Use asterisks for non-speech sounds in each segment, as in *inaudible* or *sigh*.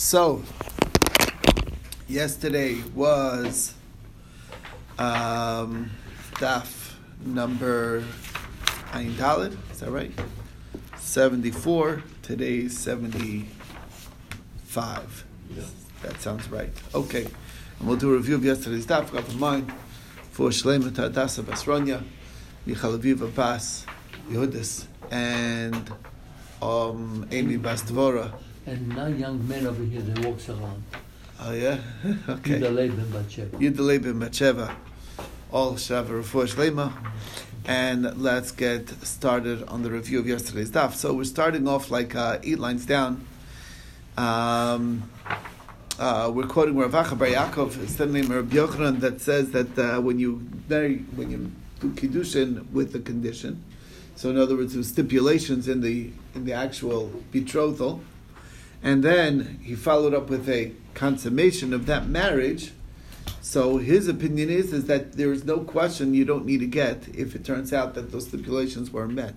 So, yesterday was um, daf number Ayin Dalid, is that right? 74, today's 75. Yeah. That sounds right. Okay, and we'll do a review of yesterday's daf, got in mind for Shleimah Tadasa Basronya, Michal Aviv Abbas, Yehudis, and um, Amy Bastvora. And now young men over here that walks around. Oh yeah, *laughs* okay. Yuda Leben Batsheva. Yudalei ben Batsheva, all Shava Refuah Shlema. And let's get started on the review of yesterday's daf. So we're starting off like uh, eight lines down. Um, uh, we're quoting Rav Acha Bar Yaakov, it's the name of Rabbi Yochanan, that says that uh, when you marry, when you do kiddushin with the condition, so in other words, with stipulations in the in the actual betrothal, and then he followed up with a consummation of that marriage. So his opinion is is that there is no question you don't need a get if it turns out that those stipulations were met,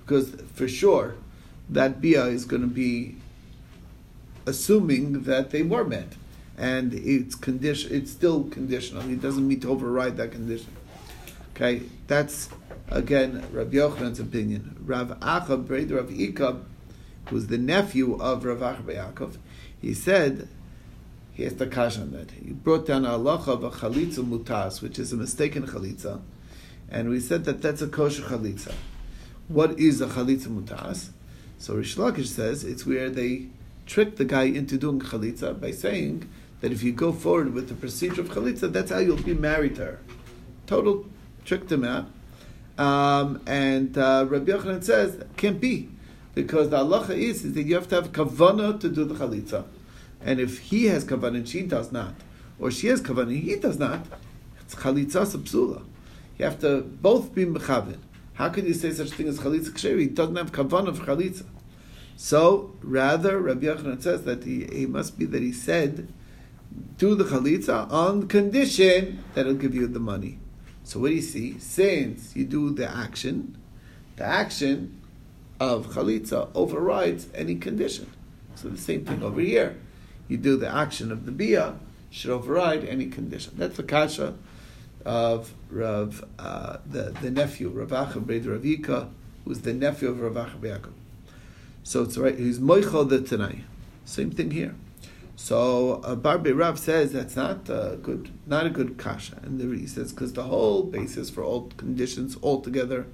because for sure that bia is going to be assuming that they were met, and it's condition it's still conditional. He doesn't mean to override that condition. Okay, that's again Rabbi Yochanan's opinion. Rav Acha, Rav Ikab, who's the nephew of Rav Acha Bar Yaakov, he said, he has the kash on that. He brought down a halacha of a chalitza mutas, which is a mistaken chalitza, and we said that that's a kosher chalitza. What is a chalitza mutas? So Reish Lakish says it's where they trick the guy into doing chalitza by saying that if you go forward with the procedure of chalitza, that's how you'll be married to her. Total tricked him out. Um, and uh, Rabbi Yochanan says, can't be. Because the halacha is, is that you have to have kavana to do the chalitza. And if he has kavana and she does not, or she has kavana and he does not, it's chalitza sabsula. You have to both be mechavin. How can you say such thing as chalitza kshevi? He doesn't have kavana for chalitza. So, rather, Rabbi Yochanan says that he, he must be that he said, do the chalitza on condition that he'll give you the money. So what do you see? Since you do the action, the action of chalitza overrides any condition. So the same thing over here. You do the action of the bia should override any condition. That's the kasha of Rav, uh, the, the nephew, Rav Acha Beit Ravika, who's the nephew of Rav Acha Yaakov. So it's right, he's Moichel the Tanai. Same thing here. So uh, Barbe Rav says that's not a good, not a good kasha, and the, he says because the whole basis for all conditions altogether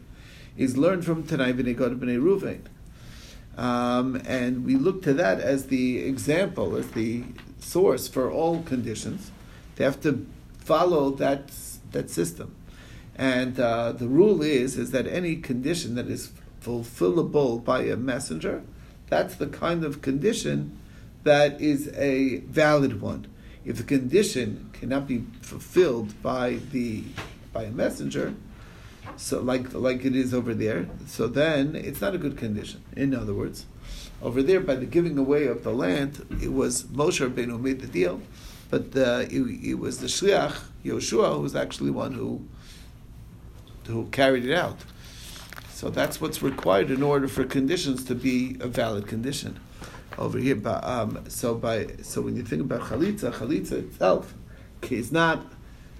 is learned from Tanai b'nei Gad b'nei Ruvain, um, and we look to that as the example, as the source for all conditions. They have to follow that that system, and uh, the rule is is that any condition that is fulfillable by a messenger, that's the kind of condition that is a valid one. If the condition cannot be fulfilled by the by a messenger, so like like it is over there, so then it's not a good condition. In other words, over there by the giving away of the land, it was Moshe Rabbeinu who made the deal, but uh, it, it was the shliach Yoshua who was actually one who who carried it out. So that's what's required in order for conditions to be a valid condition over here. But, um, so by so when you think about chalitza, chalitza itself is not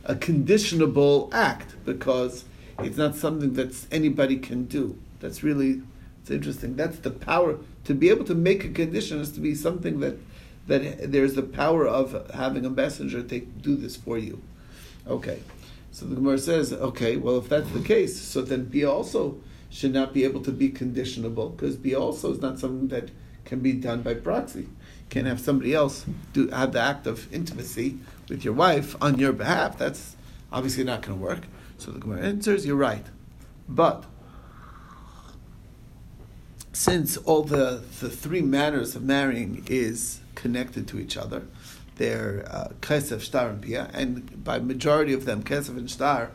a conditionable act because it's not something that anybody can do. That's really it's interesting. That's the power to be able to make a condition is to be something that that there's the power of having a messenger take do this for you. Okay, so the Gemara says, okay, well if that's the case, so then be also should not be able to be conditionable because be also is not something that can be done by proxy. Can't have somebody else do have the act of intimacy with your wife on your behalf. That's obviously not going to work. So the Gemara answers, you're right. But since all the, the three manners of marrying is connected to each other, they're uh, kesef, shtar, and pia, and by majority of them, kesef and shtar,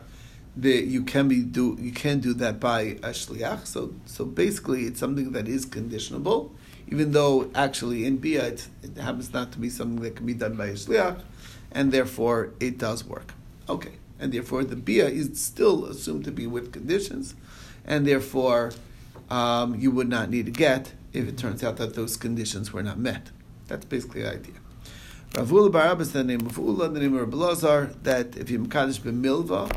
you can be do you can do that by a shliach. So so basically, it's something that is conditionable, even though actually in bia it, it happens not to be something that can be done by a shliach, and therefore it does work. Okay, and therefore the bia is still assumed to be with conditions, and therefore um, you would not need a get if it turns out that those conditions were not met. That's basically the idea. Ravula Barabas, the name of Ula, the name of Rabbi Lazar, that if you Mekadosh b'milva,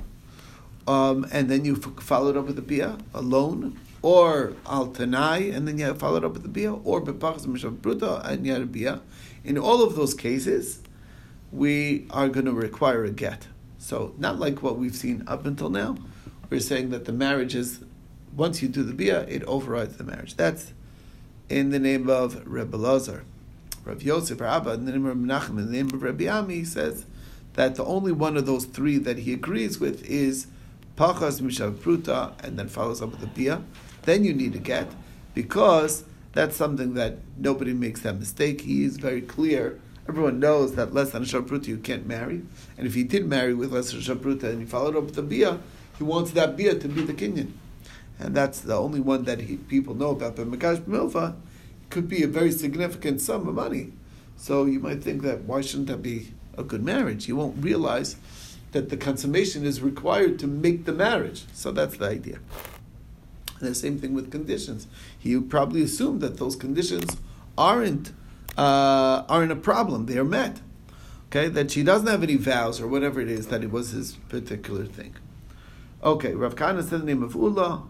um, and then you f- follow it up with a bia alone, or al tanai, and then you follow it up with a bia, or bepachas mishav bruta, and you had a bia. In all of those cases, we are going to require a get. So, not like what we've seen up until now. We're saying that the marriage is, once you do the bia, it overrides the marriage. That's in the name of Rebbe Lazar. Rav Yosef Rabba, in the name of Menachem, in the name of Rabbi Ami, he says that the only one of those three that he agrees with is Pachas Mishav Pruta, and then follows up with the Bia. Then you need a get, because that's something that nobody makes that mistake. He is very clear. Everyone knows that less than a you can't marry. And if he did marry with less than a and he followed up with a Bia, he wants that Bia to be the Kenyan. And that's the only one that he, people know about. But Mekash Milva, could be a very significant sum of money. So you might think that why shouldn't that be a good marriage? You won't realize that the consummation is required to make the marriage. So that's the idea. And the same thing with conditions. He probably assumed that those conditions aren't uh, aren't a problem; they are met. Okay, that she doesn't have any vows or whatever it is that it was his particular thing. Okay, Rav Kana said the name of Ula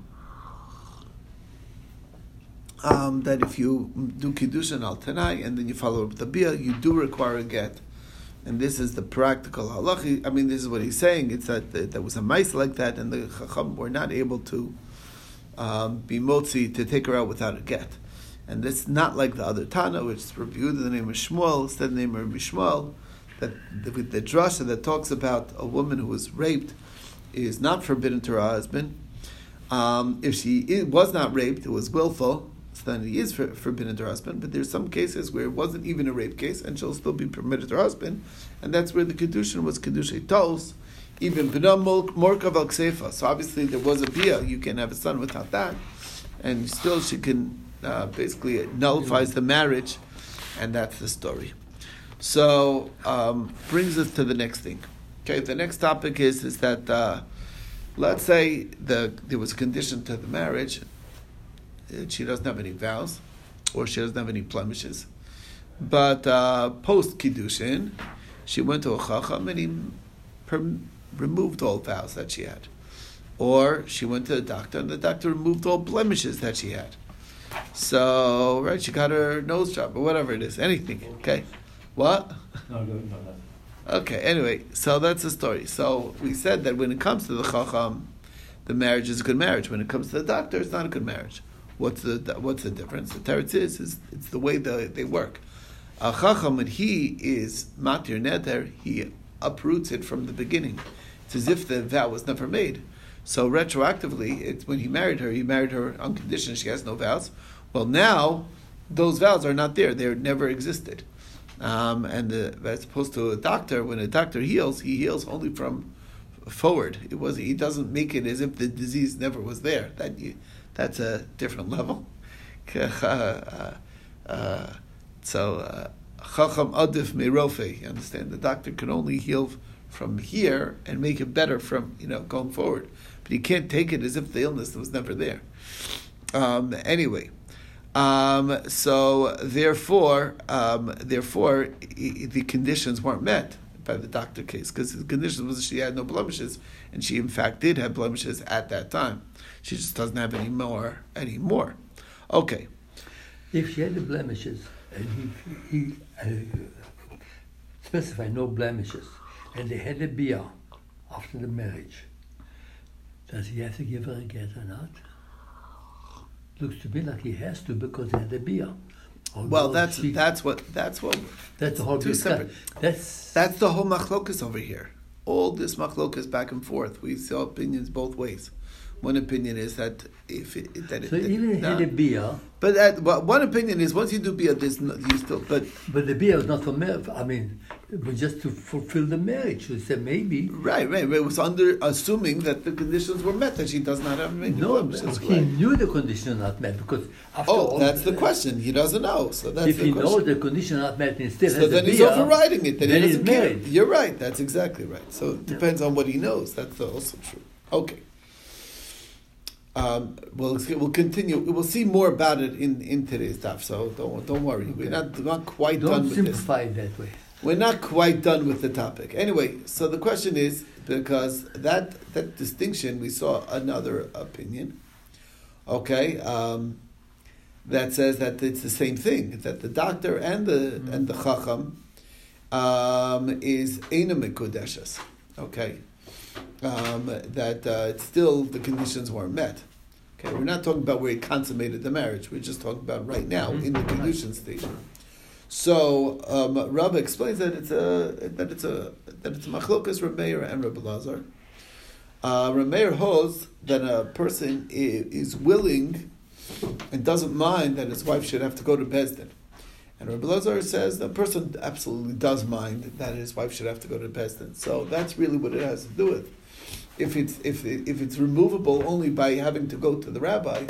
um, that if you do kiddushin al tanai and then you follow up the bia, you do require a get. And this is the practical halachi. I mean, this is what he's saying. It's that there was a mice like that, and the chacham were not able to um, be motzi to take her out without a get. And is not like the other Tana, which is reviewed in the name of Shmuel, instead the name of Rabbi Shmuel, that with the drasha that talks about a woman who was raped is not forbidden to her husband. Um, if she was not raped, it was willful, so then he is for, forbidden to her husband. But there's some cases where it wasn't even a rape case, and she'll still be permitted her husband, and that's where the kedushin was kedushay tos, even b'nam morkav al. So obviously there was a bia. You can have a son without that, and still she can uh, basically it nullifies the marriage, and that's the story. So um, brings us to the next thing. Okay, the next topic is is that uh, let's say the there was a condition to the marriage, she doesn't have any vows, or she doesn't have any blemishes. But uh, post kiddushin, she went to a chacham and he removed all vows that she had, or she went to the doctor and the doctor removed all blemishes that she had. So right, she got her nose job or whatever it is, anything. Okay, what? No, no, no, no. Okay. Anyway, so that's the story. So we said that when it comes to the chacham, the marriage is a good marriage. When it comes to the doctor, it's not a good marriage. What's the what's the difference? The teretz is, is it's the way the, they work. A chacham when he is matir neder, he uproots it from the beginning. It's as if the vow was never made. So retroactively, it's when he married her, he married her on condition she has no vows. Well, now those vows are not there; they never existed. Um, and the, as opposed to a doctor, when a doctor heals, he heals only from forward. It was he doesn't make it as if the disease never was there. That you, that's a different level. *laughs* Uh, so, uh, chacham adif merofe. You understand? The doctor can only heal from here and make it better from you know going forward, but he can't take it as if the illness was never there. Um, anyway. Um, so therefore, um, therefore, the conditions weren't met by the doctor case because the condition was she had no blemishes, and she in fact did have blemishes at that time. She just doesn't have any more anymore. Okay. If she had the blemishes and he, he uh, specified no blemishes, and they had a bia after the marriage, does he have to give her a get or not? Looks to me like he has to because he had a bia. Well, that's she, that's what that's what that's the whole two separate. That's that's the whole machlokas over here. All this machlokas back and forth. We saw opinions both ways. One opinion is that if it, that so it, even no. had a bia, but that, well, one opinion is once you do bia, there's no, you still but but the bia is not for marriage. I mean, just to fulfill the marriage. We said maybe right, right. But it was under assuming that the conditions were met that she does not have no. blemishes, He right? knew the condition not met because after Oh, all, that's the question. He doesn't know. So that's if the he question. knows the condition not met and still so has then a he's overriding it. Then, then he he's doesn't care. married. You're right. That's exactly right. So it depends on what he knows. That's also true. Okay. Um, we'll we'll continue. We'll see more about it in, in today's stuff. So don't don't worry. Okay. We're not not quite Don't done with this. simplify that way. We're not quite done with the topic. Anyway, so the question is because that that distinction we saw another opinion. Okay, um, that says that it's the same thing. That the doctor and the and the chacham um, is ena mikudeshes. Okay, um, that uh, still the conditions weren't met. Okay, we're not talking about where he consummated the marriage. We're just talking about right now in the condition stage. So um, Rabbi explains that it's a that it's a that it's machlokas Rameir and Rabbi Lazar. Uh, Rameir holds that a person i- is willing and doesn't mind that his wife should have to go to beis din. And Rabbi Lazar says the person absolutely does mind that his wife should have to go to beis din. So that's really what it has to do with. If it's if if it's removable only by having to go to the rabbi,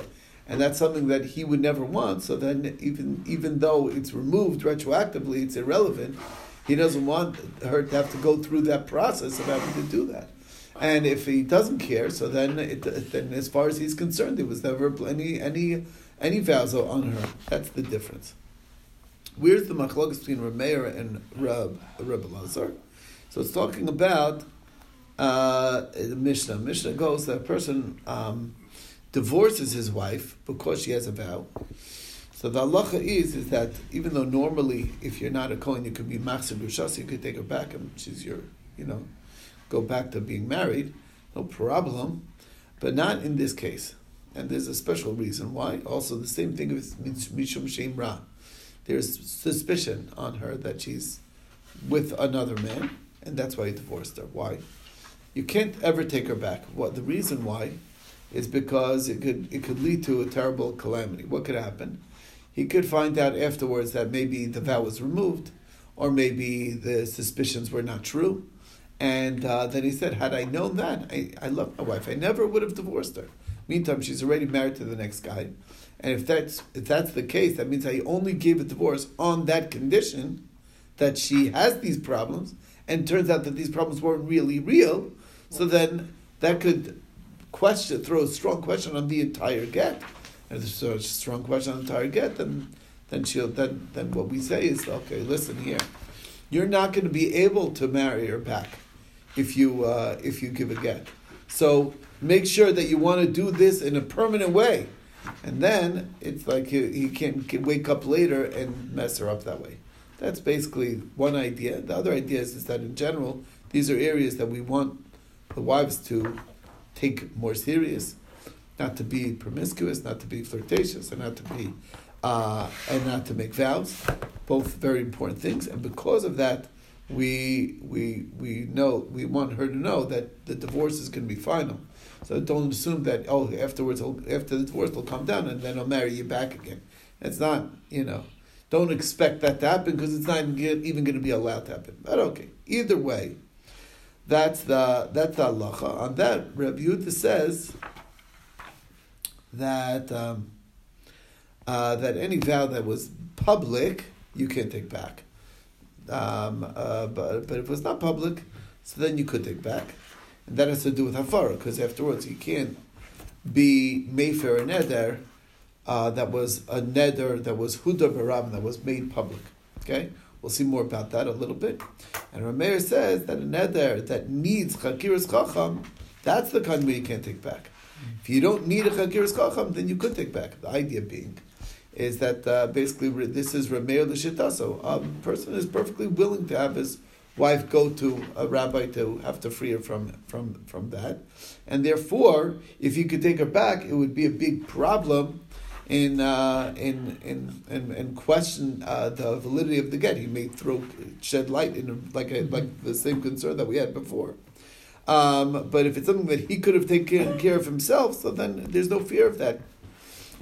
and that's something that he would never want. So then, even even though it's removed retroactively, it's irrelevant. He doesn't want her to have to go through that process of having to do that. And if he doesn't care, so then it, then as far as he's concerned, there was never any any any vows on her. That's the difference. Where's the machlokas between Rameir and Rab Reb Lazar? So it's talking about uh, the Mishnah. Mishnah goes that a person um, divorces his wife because she has a vow. So the halacha is is that even though normally if you're not a kohen you could be machzir b'shas, you could take her back and she's your you know go back to being married, no problem, but not in this case. And there's a special reason why. Also, the same thing with mishum shem ra. There's suspicion on her that she's with another man, and that's why he divorced her. Why? You can't ever take her back. What the reason why is because it could it could lead to a terrible calamity. What could happen? He could find out afterwards that maybe the vow was removed, or maybe the suspicions were not true. And uh, then he said, Had I known that, I, I love my wife. I never would have divorced her. Meantime, she's already married to the next guy. And if that's if that's the case, that means I only gave a divorce on that condition that she has these problems, and turns out that these problems weren't really real. So then that could question throw a strong question on the entire get. And if there's a strong question on the entire get, then then she'll then then what we say is okay. Listen here, you're not going to be able to marry her back if you uh, if you give a get. So make sure that you want to do this in a permanent way, and then it's like he, he can, can wake up later and mess her up that way. That's basically one idea. The other idea is, is that in general, these are areas that we want the wives to take more serious, not to be promiscuous, not to be flirtatious, and not to be uh, and not to make vows. Both very important things, and because of that, we we we know we want her to know that the divorce is going to be final. So don't assume that oh afterwards after the divorce they'll come down and then I'll marry you back again. It's not you know. Don't expect that to happen because it's not even even going to be allowed to happen. But okay, either way, that's the that's the halacha. On that, Rabbi Yehuda says that um, uh, that any vow that was public you can't take back. Um, uh, but but if it was not public, so then you could take back, and that has to do with hafara because afterwards you can't be mayfair and neder. Uh, that was a neder that was huda baram that was made public. Okay, we'll see more about that a little bit. And Rameir says that a neder that needs chakiras chacham, that's the kind where you can't take back. If you don't need a chakiras chacham, then you could take back. The idea being is that uh, basically this is Rameir l'shitaso. A person is perfectly willing to have his wife go to a rabbi to have to free her from from from that, and therefore, if you could take her back, it would be a big problem in uh, in, in in in question uh, the validity of the get. He may throw shed light in like a, like the same concern that we had before. Um, but if it's something that he could have taken care of himself, so then there's no fear of that.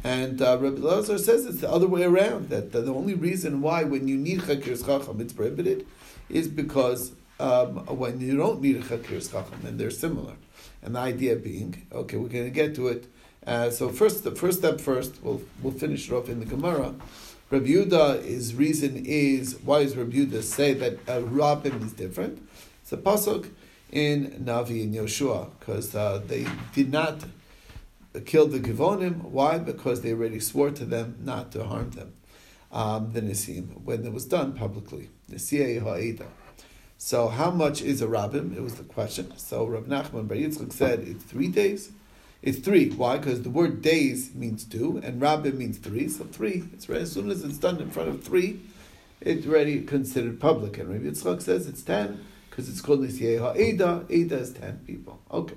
And uh, Rabbi Lazar says it's the other way around. That the, the only reason why when you need chakiras chacham it's prohibited is because um, when you don't need a chakiras chacham, and they're similar. And the idea being, okay, we're going to get to it. Uh, so first, the first step first, we'll we'll finish it off in the Gemara. Rabbi Yehuda, his reason is why does Rabbi Yehuda say that uh, Rabim is different? It's a pasuk in Navi and Yoshua because uh, they did not kill the Givonim. Why? Because they already swore to them not to harm them. Um, the Nisim, when it was done publicly. Ha'eda. So how much is a rabbim? It was the question. So Rav Nachman Bar Yitzchak said it's three days. It's three. Why? Because the word days means two, and rabbim means three. So three. It's right. As soon as it's done in front of three, it's already considered public. And Rav Yitzchak says it's ten because it's called Nisiyeh Ha'eda. Eda is ten people. Okay.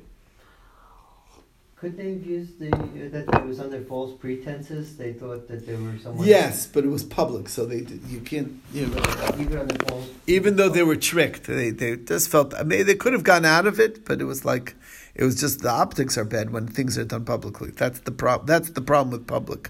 Could they have used the uh, that it was under false pretenses? They thought that there were someone. Yes, but it was public, so they you can't. You know, Even under false. even though they were tricked, they they just felt. I mean, they could have gotten out of it, but it was like it was just the optics are bad when things are done publicly. That's the problem. That's the problem with public.